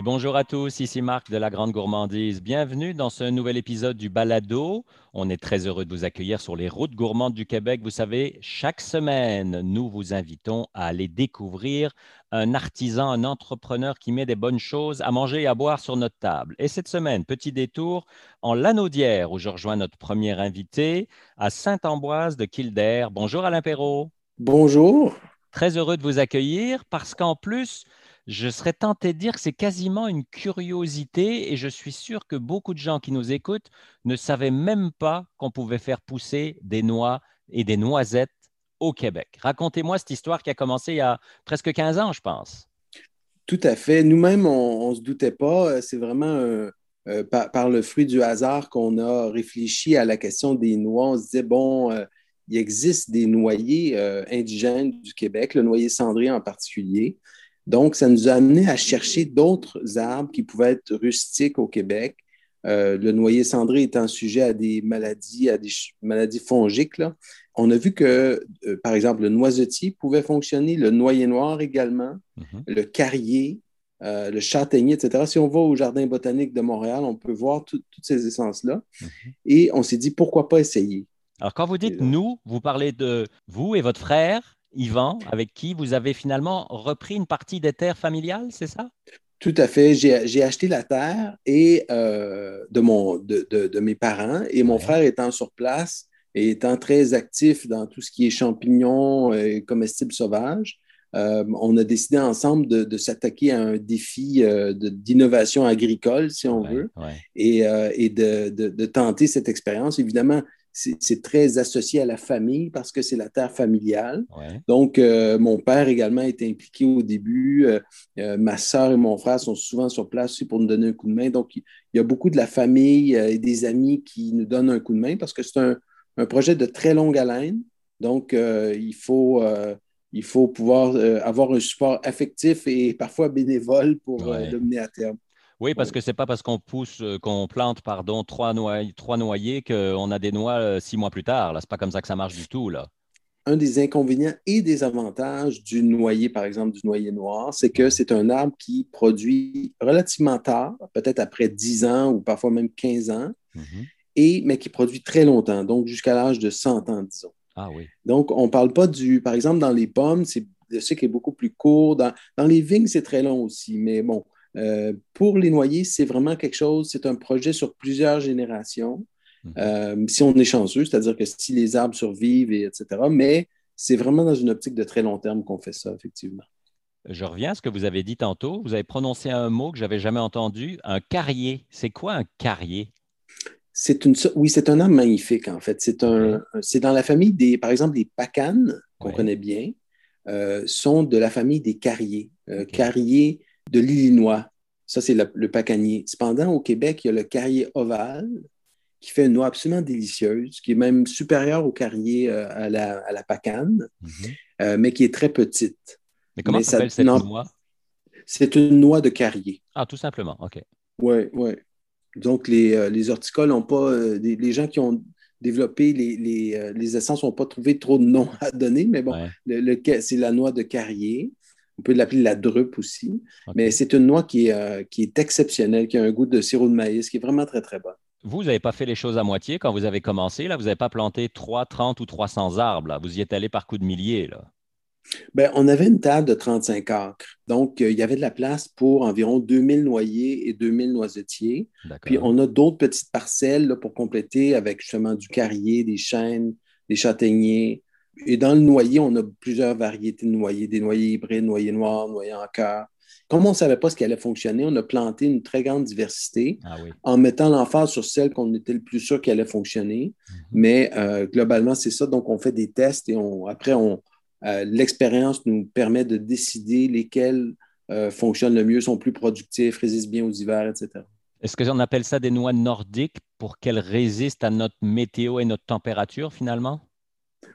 Et bonjour à tous, ici Marc de la Grande Gourmandise. Bienvenue dans ce nouvel épisode du Balado. On est très heureux de vous accueillir sur les routes gourmandes du Québec. Vous savez, chaque semaine, nous vous invitons à aller découvrir un artisan, un entrepreneur qui met des bonnes choses à manger et à boire sur notre table. Et cette semaine, petit détour en Lanaudière, où je rejoins notre premier invité à Saint-Ambroise de Kildare. Bonjour Alain Perrault. Bonjour. Très heureux de vous accueillir parce qu'en plus, je serais tenté de dire que c'est quasiment une curiosité et je suis sûr que beaucoup de gens qui nous écoutent ne savaient même pas qu'on pouvait faire pousser des noix et des noisettes au Québec. Racontez-moi cette histoire qui a commencé il y a presque 15 ans, je pense. Tout à fait. Nous-mêmes, on ne se doutait pas. C'est vraiment euh, euh, par, le fruit du hasard qu'on a réfléchi à la question des noix. On se disait, bon, euh, il existe des noyers indigènes du Québec, le noyer cendré en particulier. Donc, ça nous a amené à chercher d'autres arbres qui pouvaient être rustiques au Québec. Euh, le noyer cendré étant sujet à des maladies, à des maladies fongiques. On a vu que, euh, par exemple, le noisetier pouvait fonctionner, le noyer noir également, mhm. le carrier, euh, le châtaignier, etc. Si on va au Jardin botanique de Montréal, on peut voir toutes ces essences-là. Mhm. Et on s'est dit, pourquoi pas essayer? Alors, quand vous dites nous, vous parlez de vous et votre frère Yvan, avec qui vous avez finalement repris une partie des terres familiales, c'est ça? Tout à fait. J'ai acheté la terre et, euh, de, mon, de, mes parents et mon frère étant sur place et étant très actif dans tout ce qui est champignons et comestibles sauvages, euh, on a décidé ensemble de, s'attaquer à un défi euh, d'innovation agricole, si on veut, et, et de, tenter cette expérience. Évidemment, c'est très associé à la famille parce que c'est la terre familiale. Donc, euh, mon père également était impliqué au début. Euh, euh, ma soeur et mon frère sont souvent sur place aussi pour nous donner un coup de main. Donc, il y a beaucoup de la famille et des amis qui nous donnent un coup de main parce que c'est un, projet de très longue haleine. Donc, il, faut, il faut pouvoir avoir un support affectif et parfois bénévole pour le mener à terme. Oui, parce que ce n'est pas parce qu'on pousse, euh, qu'on plante, pardon, trois, noyers, trois noyers qu'on a des noix euh, six mois plus tard. Ce n'est pas comme ça que ça marche du tout. Là. Un des inconvénients et des avantages du noyer, par exemple, du noyer noir, c'est que c'est un arbre qui produit relativement tard, peut-être après 10 ans ou parfois même 15 ans, mm-hmm. et, mais qui produit très longtemps, donc jusqu'à l'âge de 100 ans, disons. Ah oui. Donc, on ne parle pas du, par exemple, dans les pommes, c'est le cycle est beaucoup plus court. Dans, dans les vignes, c'est très long aussi, mais bon, euh, pour les noyers, c'est vraiment quelque chose, c'est un projet sur plusieurs générations. Mhm. Euh, si on est chanceux, c'est-à-dire que si les arbres survivent, et etc. Mais c'est vraiment dans une optique de très long terme qu'on fait ça, effectivement. Je reviens à ce que vous avez dit tantôt. Vous avez prononcé un mot que je n'avais jamais entendu, un carrier. C'est quoi un carrier? C'est une, oui, c'est un arbre magnifique, en fait. C'est un, c'est dans la famille des, par exemple, les pacanes, qu'on connaît bien, euh, sont de la famille des carriers. Carrier, de l'Illinois. Ça, c'est le, pacanier. Cependant, au Québec, il y a le carrier ovale qui fait une noix absolument délicieuse, qui est même supérieure au carrier euh, à, la, pacane, mhm. euh, mais qui est très petite. Mais comment s'appelle cette noix? C'est une noix de carrier. Ah, tout simplement, OK. Oui, oui. Donc, les, euh, les horticoles n'ont pas. les gens qui ont développé les, les, essences n'ont pas trouvé trop de noms à donner, mais bon, c'est la noix de carrier. On peut l'appeler la drupe aussi. Mais c'est une noix qui est, euh, qui est exceptionnelle, qui a un goût de sirop de maïs, qui est vraiment très, très bon. Vous n'avez pas fait les choses à moitié quand vous avez commencé. Là? Vous n'avez pas planté 3, 30 ou 300 arbres. Là? Vous y êtes allé par coups de milliers. Là? Bien, on avait une table de 35 acres. Donc, euh, il y avait de la place pour environ 2000 noyers et 2000 noisetiers. Puis, on a d'autres petites parcelles pour compléter avec justement du carrier, des chênes, des châtaigniers, et dans le noyer, on a plusieurs variétés de noyers, des noyers hybrides, noyers noirs, noyers en cœur. Comme on ne savait pas ce qui allait fonctionner, on a planté une très grande diversité ah en mettant l'emphase sur celle qu'on était le plus sûr qu'elle allait fonctionner. Mhm. Mais euh, globalement, c'est ça. Donc, on fait des tests et on, après, on, euh, l'expérience nous permet de décider lesquels euh, fonctionnent le mieux, sont plus productifs, résistent bien aux hivers, etc. Est-ce que j'en appelle ça des noix nordiques pour qu'elles résistent à notre météo et notre température finalement?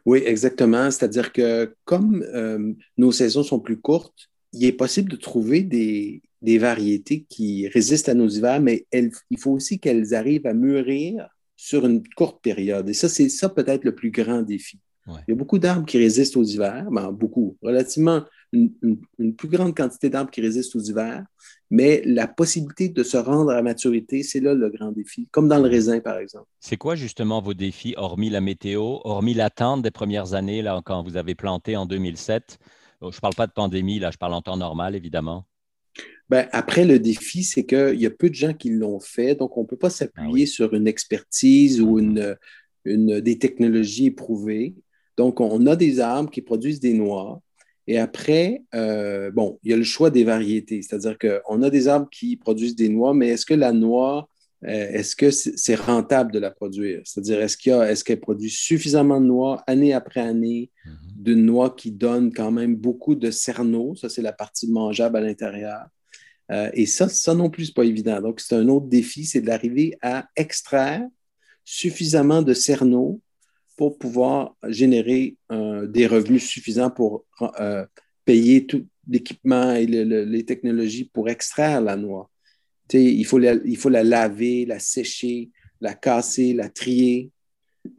Oui, exactement. C'est-à-dire que comme euh, nos saisons sont plus courtes, il est possible de trouver des, variétés qui résistent à nos hivers, mais il faut aussi qu'elles arrivent à mûrir sur une courte période. Et ça, c'est ça peut-être le plus grand défi. Il y a beaucoup d'arbres qui résistent aux hivers, ben, beaucoup, relativement une, plus grande quantité d'arbres qui résistent aux hivers, mais la possibilité de se rendre à maturité, c'est là le grand défi, comme dans le raisin, par exemple. C'est quoi justement vos défis, hormis la météo, hormis l'attente des premières années, là, quand vous avez planté en 2007? Je ne parle pas de pandémie, là, je parle en temps normal, évidemment. Ben, après, le défi, c'est qu'il y a peu de gens qui l'ont fait, donc on ne peut pas s'appuyer ah sur une expertise ou mm-hmm. une, des technologies éprouvées. Donc, on a des arbres qui produisent des noix. Et après, euh, bon, il y a le choix des variétés, c'est-à-dire qu'on a des arbres qui produisent des noix, mais est-ce que la noix, euh, est-ce que c'est rentable de la produire? C'est-à-dire, est-ce qu'il est-ce qu'elle produit suffisamment de noix année après année, mm-hmm. d'une noix qui donne quand même beaucoup de cerneaux, ça c'est la partie mangeable à l'intérieur. Euh, et ça, ça non plus, ce pas évident. Donc, c'est un autre défi, c'est d'arriver à extraire suffisamment de cerneaux pour pouvoir générer euh, des revenus suffisants pour euh, payer tout l'équipement et les technologies pour extraire la noix. Il faut, la, il faut la laver, la sécher, la casser, la trier.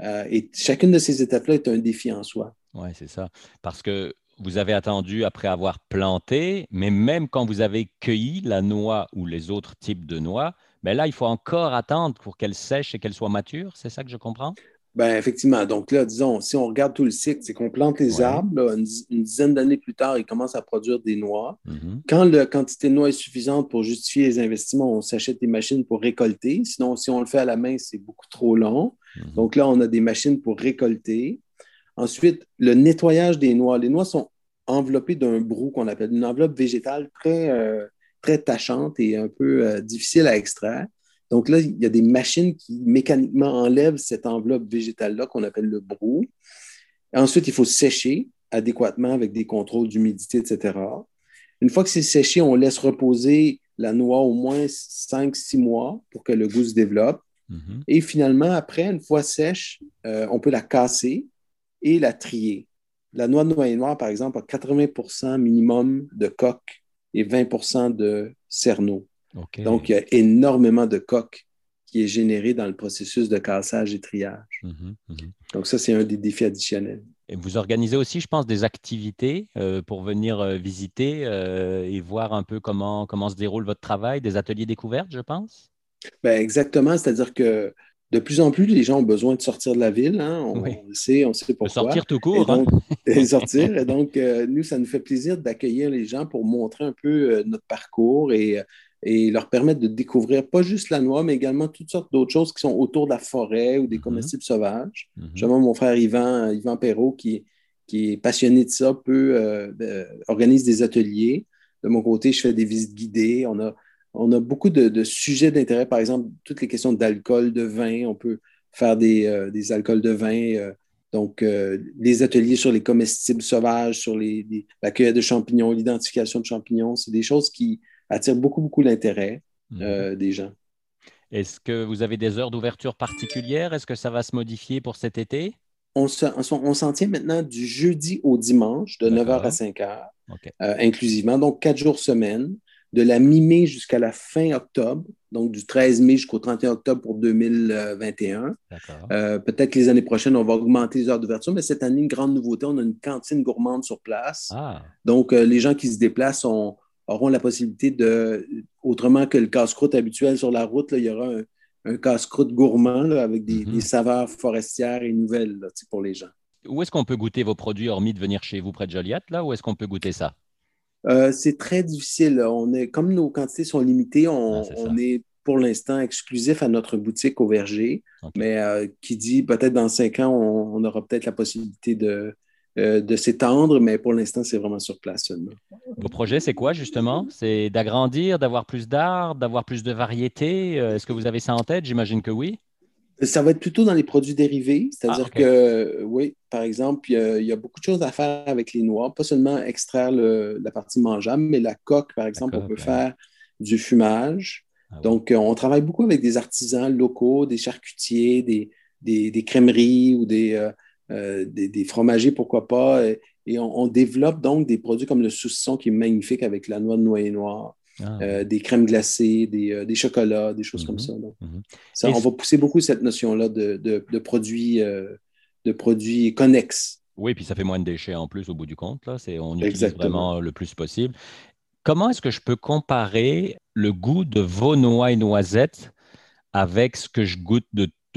et chacune de ces étapes-là est un défi en soi. Oui, c'est ça. Parce que vous avez attendu après avoir planté, mais même quand vous avez cueilli la noix ou les autres types de noix, ben là, il faut encore attendre pour qu'elle sèche et qu'elle soit mature. C'est ça que je comprends? Ben, effectivement. Donc là, disons, si on regarde tout le cycle, c'est qu'on plante les arbres, une, dizaine d'années plus tard, ils commencent à produire des noix. Mm-hmm. Quand la quantité de noix est suffisante pour justifier les investissements, on s'achète des machines pour récolter. Sinon, si on le fait à la main, c'est beaucoup trop long. Mm-hmm. Donc là, on a des machines pour récolter. Ensuite, le nettoyage des noix. Les noix sont enveloppées d'un brou qu'on appelle une enveloppe végétale très, euh, très tachante et un peu euh, difficile à extraire. Donc là, il y a des machines qui mécaniquement enlèvent cette enveloppe végétale-là qu'on appelle le brou. ensuite, il faut sécher adéquatement avec des contrôles d'humidité, etc. Une fois que c'est séché, on laisse reposer la noix au moins 5-6 mois pour que le goût se développe. Mm-hmm. Et finalement, après, une fois sèche, euh, on peut la casser et la trier. La noix de noyer noir, par exemple, a 80% minimum de coque et 20% de cerneau. Donc, il y a énormément de coque qui est généré dans le processus de cassage et triage. Mhm, mhm. Donc, ça, c'est un des défis additionnels. Et vous organisez aussi, je pense, des activités euh, pour venir euh, visiter euh, et voir un peu comment, comment se déroule votre travail, des ateliers découvertes, je pense? Ben, exactement, c'est-à-dire que de plus en plus, les gens ont besoin de sortir de la ville. Hein. On, sait, on sait pourquoi. sortir tout court. Et donc, hein. sortir. Et donc, nous, ça nous fait plaisir d'accueillir les gens pour montrer un peu notre parcours et, et, leur permettre de découvrir pas juste la noix, mais également toutes sortes d'autres choses qui sont autour de la forêt ou des mm-hmm. comestibles sauvages. Mm Justement, mon frère Yvan, Yvan Perrault, qui, qui est passionné de ça, peut euh, organise des ateliers. De mon côté, je fais des visites guidées. On a on a beaucoup de, sujets d'intérêt, par exemple, toutes les questions d'alcool, de vin. On peut faire des, euh, alcools de vin. Euh, donc, les ateliers sur les comestibles sauvages, sur les, la cueillette de champignons, l'identification de champignons, c'est des choses qui attirent beaucoup, beaucoup l'intérêt mhm. des gens. Est-ce que vous avez des heures d'ouverture particulières? Est-ce que ça va se modifier pour cet été? On s'en tient maintenant du jeudi au dimanche, de 9h à 5h, inclusivement, donc quatre jours semaine de la mi-mai jusqu'à la fin octobre, donc du 13 mai jusqu'au 31 octobre pour 2021. Euh, peut-être que les années prochaines, on va augmenter les heures d'ouverture, mais cette année, une grande nouveauté, on a une cantine gourmande sur place. Ah. Donc, euh, les gens qui se déplacent auront la possibilité de, autrement que le casse-croûte habituel sur la route, il y aura un, casse-croûte gourmand avec mm-hmm. des, saveurs forestières et nouvelles pour les gens. Où est-ce qu'on peut goûter vos produits, hormis de venir chez vous près de Joliette, là? Où est-ce qu'on peut goûter ça? Euh, c'est très difficile. On est, comme nos quantités sont limitées, on, est, pour l'instant exclusif à notre boutique au verger. Mais euh, qui dit peut-être dans cinq ans, on, aura peut-être la possibilité de, euh, de s'étendre, mais pour l'instant, c'est vraiment sur place seulement. Vos projets, c'est quoi justement? C'est d'agrandir, d'avoir plus d'art, d'avoir plus de variétés. Est-ce que vous avez ça en tête? J'imagine que oui. Ça va être plutôt dans les produits dérivés, c'est-à-dire ah, que, oui, par exemple, il y, a, beaucoup de choses à faire avec les noix, pas seulement extraire la partie mangeable, mais la coque, par exemple, on peut faire du fumage. Ah Donc, euh, on travaille beaucoup avec des artisans locaux, des charcutiers, des, des, crèmeries ou des, euh, euh, des, fromagers, pourquoi pas. Et, on, développe donc des produits comme le saucisson qui est magnifique avec la noix de noyer noir. Ah. Euh, des crèmes glacées, des, euh, chocolats, des choses comme mhm. ça. Mhm. ça on va pousser beaucoup cette notion-là de, produits, euh, de produits connexes. Oui, puis ça fait moins de déchets en plus au bout du compte. Là. On utilise vraiment le plus possible. Comment est-ce que je peux comparer le goût de vos noix et noisettes avec ce que je goûte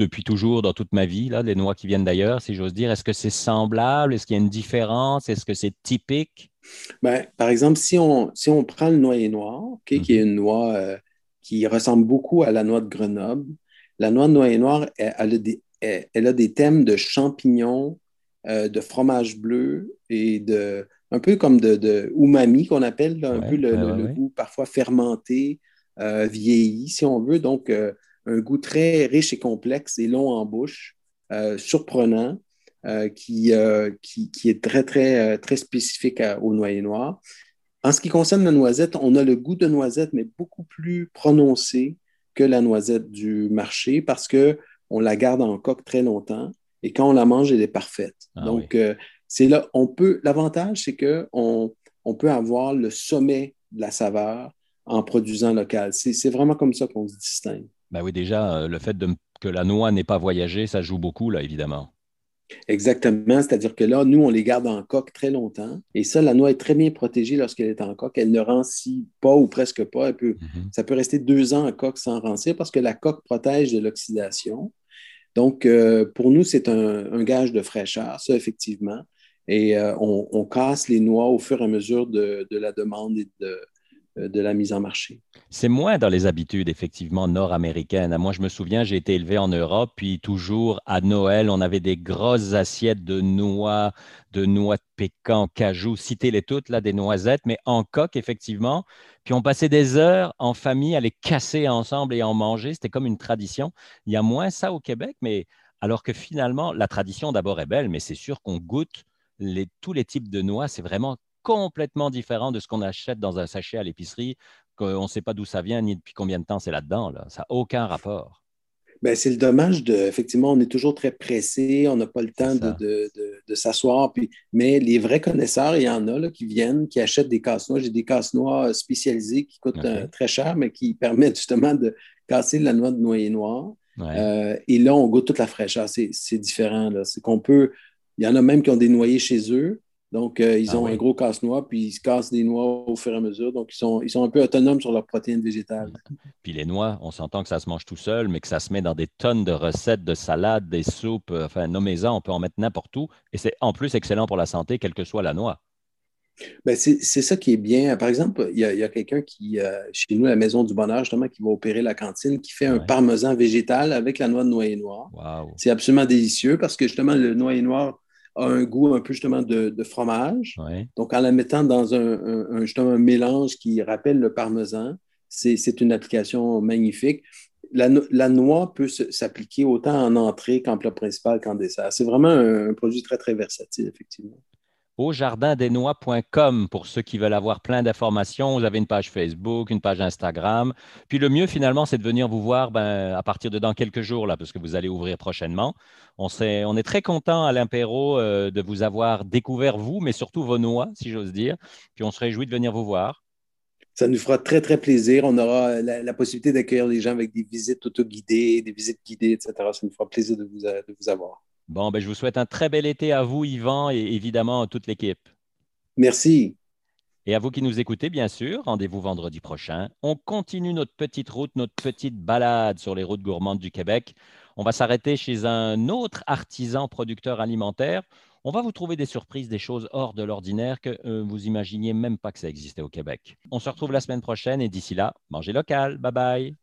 depuis toujours dans toute ma vie, là, les noix qui viennent d'ailleurs, si j'ose dire? Est-ce que c'est semblable? Est-ce qu'il y a une différence? Est-ce que c'est typique? Ben, par exemple, si on, si on prend le noyer noir, qui est mhm. une noix euh, qui ressemble beaucoup à la noix de Grenoble, la noix de noyer noir, elle, a, des, elle, a des thèmes de champignons, euh, de fromage bleu et de un peu comme de, umami qu'on appelle, un peu le, goût parfois fermenté, euh, vieilli, si on veut. Donc, un goût très riche et complexe et long en bouche, surprenant. Euh, qui, euh, qui, qui, est très, très, euh, très spécifique au noyer noir. En ce qui concerne la noisette, on a le goût de noisette, mais beaucoup plus prononcé que la noisette du marché parce qu'on la garde en coque très longtemps et quand on la mange, elle est parfaite. Ah Donc, c'est là, on peut, l'avantage, c'est qu'on on peut avoir le sommet de la saveur en produisant local. C'est vraiment comme ça qu'on se distingue. Ben oui, déjà, le fait de, que la noix n'ait pas voyagé, ça joue beaucoup, là, évidemment. Exactement, c'est-à-dire que là, nous, on les garde en coque très longtemps. Et ça, la noix est très bien protégée lorsqu'elle est en coque. Elle ne rancit pas ou presque pas. Mhm. Ça peut rester deux ans en coque sans rancir parce que la coque protège de l'oxydation. Donc, euh, pour nous, c'est un, gage de fraîcheur, ça, effectivement. Et euh, on, casse les noix au fur et à mesure de la demande et de, euh, de la mise en marché. C'est moins dans les habitudes, effectivement, nord-américaines. Moi, je me souviens, j'ai été élevé en Europe, puis toujours à Noël, on avait des grosses assiettes de noix, de noix de pécan, cajou, citez-les toutes, là, des noisettes, mais en coque, effectivement. Puis on passait des heures en famille à les casser ensemble et en manger. C'était comme une tradition. Il y a moins ça au Québec, mais alors que finalement, la tradition d'abord est belle, mais c'est sûr qu'on goûte tous les types de noix. C'est vraiment complètement différent de ce qu'on achète dans un sachet à l'épicerie, qu'on ne sait pas d'où ça vient ni depuis combien de temps c'est là-dedans. Ça n'a aucun rapport. Ben, c'est le dommage de, effectivement, on est toujours très pressé, on n'a pas le temps de, s'asseoir. mais les vrais connaisseurs, il y en a là, qui viennent, qui achètent des casse-noix. J'ai des casse-noix spécialisés qui coûtent euh, très cher, mais qui permettent justement de casser la noix de noyer noir. Euh, et là, on goûte toute la fraîcheur. C'est différent. C'est qu'on peut. Il y en a même qui ont des noyers chez eux. Donc, euh, ils ah ont un gros casse-noix, puis ils se cassent des noix au fur et à mesure. Donc, ils sont, ils sont un peu autonomes sur leurs protéines végétales. Puis les noix, on s'entend que ça se mange tout seul, mais que ça se met dans des tonnes de recettes de salades, des soupes, euh, enfin, nommez-en, on peut en mettre n'importe où. Et c'est en plus excellent pour la santé, quelle que soit la noix. Ben c'est ça qui est bien. Par exemple, il y a, quelqu'un qui, euh, chez nous, à la Maison du Bonheur, justement, qui va opérer la cantine, qui fait un parmesan végétal avec la noix de noyer noir. C'est absolument délicieux parce que, justement, le noyer noir a un goût un peu justement de, fromage. Donc, en la mettant dans un, justement un mélange qui rappelle le parmesan, c'est une application magnifique. La, noix peut s'appliquer autant en entrée qu'en plat principal qu'en dessert. C'est vraiment un, produit très, très versatile, effectivement jardindesnoix.com pour ceux qui veulent avoir plein d'informations. Vous avez une page Facebook, une page Instagram. Puis le mieux, finalement, c'est de venir vous voir ben, à partir de dans quelques jours, là, parce que vous allez ouvrir prochainement. On, est très content, Alain Perrault, euh, de vous avoir découvert, vous, mais surtout vos noix, si j'ose dire. Puis on se réjouit de venir vous voir. Ça nous fera très, très plaisir. On aura la, possibilité d'accueillir les gens avec des visites auto-guidées, des visites guidées, etc. Ça nous fera plaisir de vous avoir. Bon, ben, je vous souhaite un très bel été à vous, Yvan, et évidemment à toute l'équipe. Merci. Et à vous qui nous écoutez, bien sûr, rendez-vous vendredi prochain. On continue notre petite route, notre petite balade sur les routes gourmandes du Québec. On va s'arrêter chez un autre artisan producteur alimentaire. On va vous trouver des surprises, des choses hors de l'ordinaire que euh, vous imaginiez même pas que ça existait au Québec. On se retrouve la semaine prochaine et d'ici là, mangez local. Bye bye.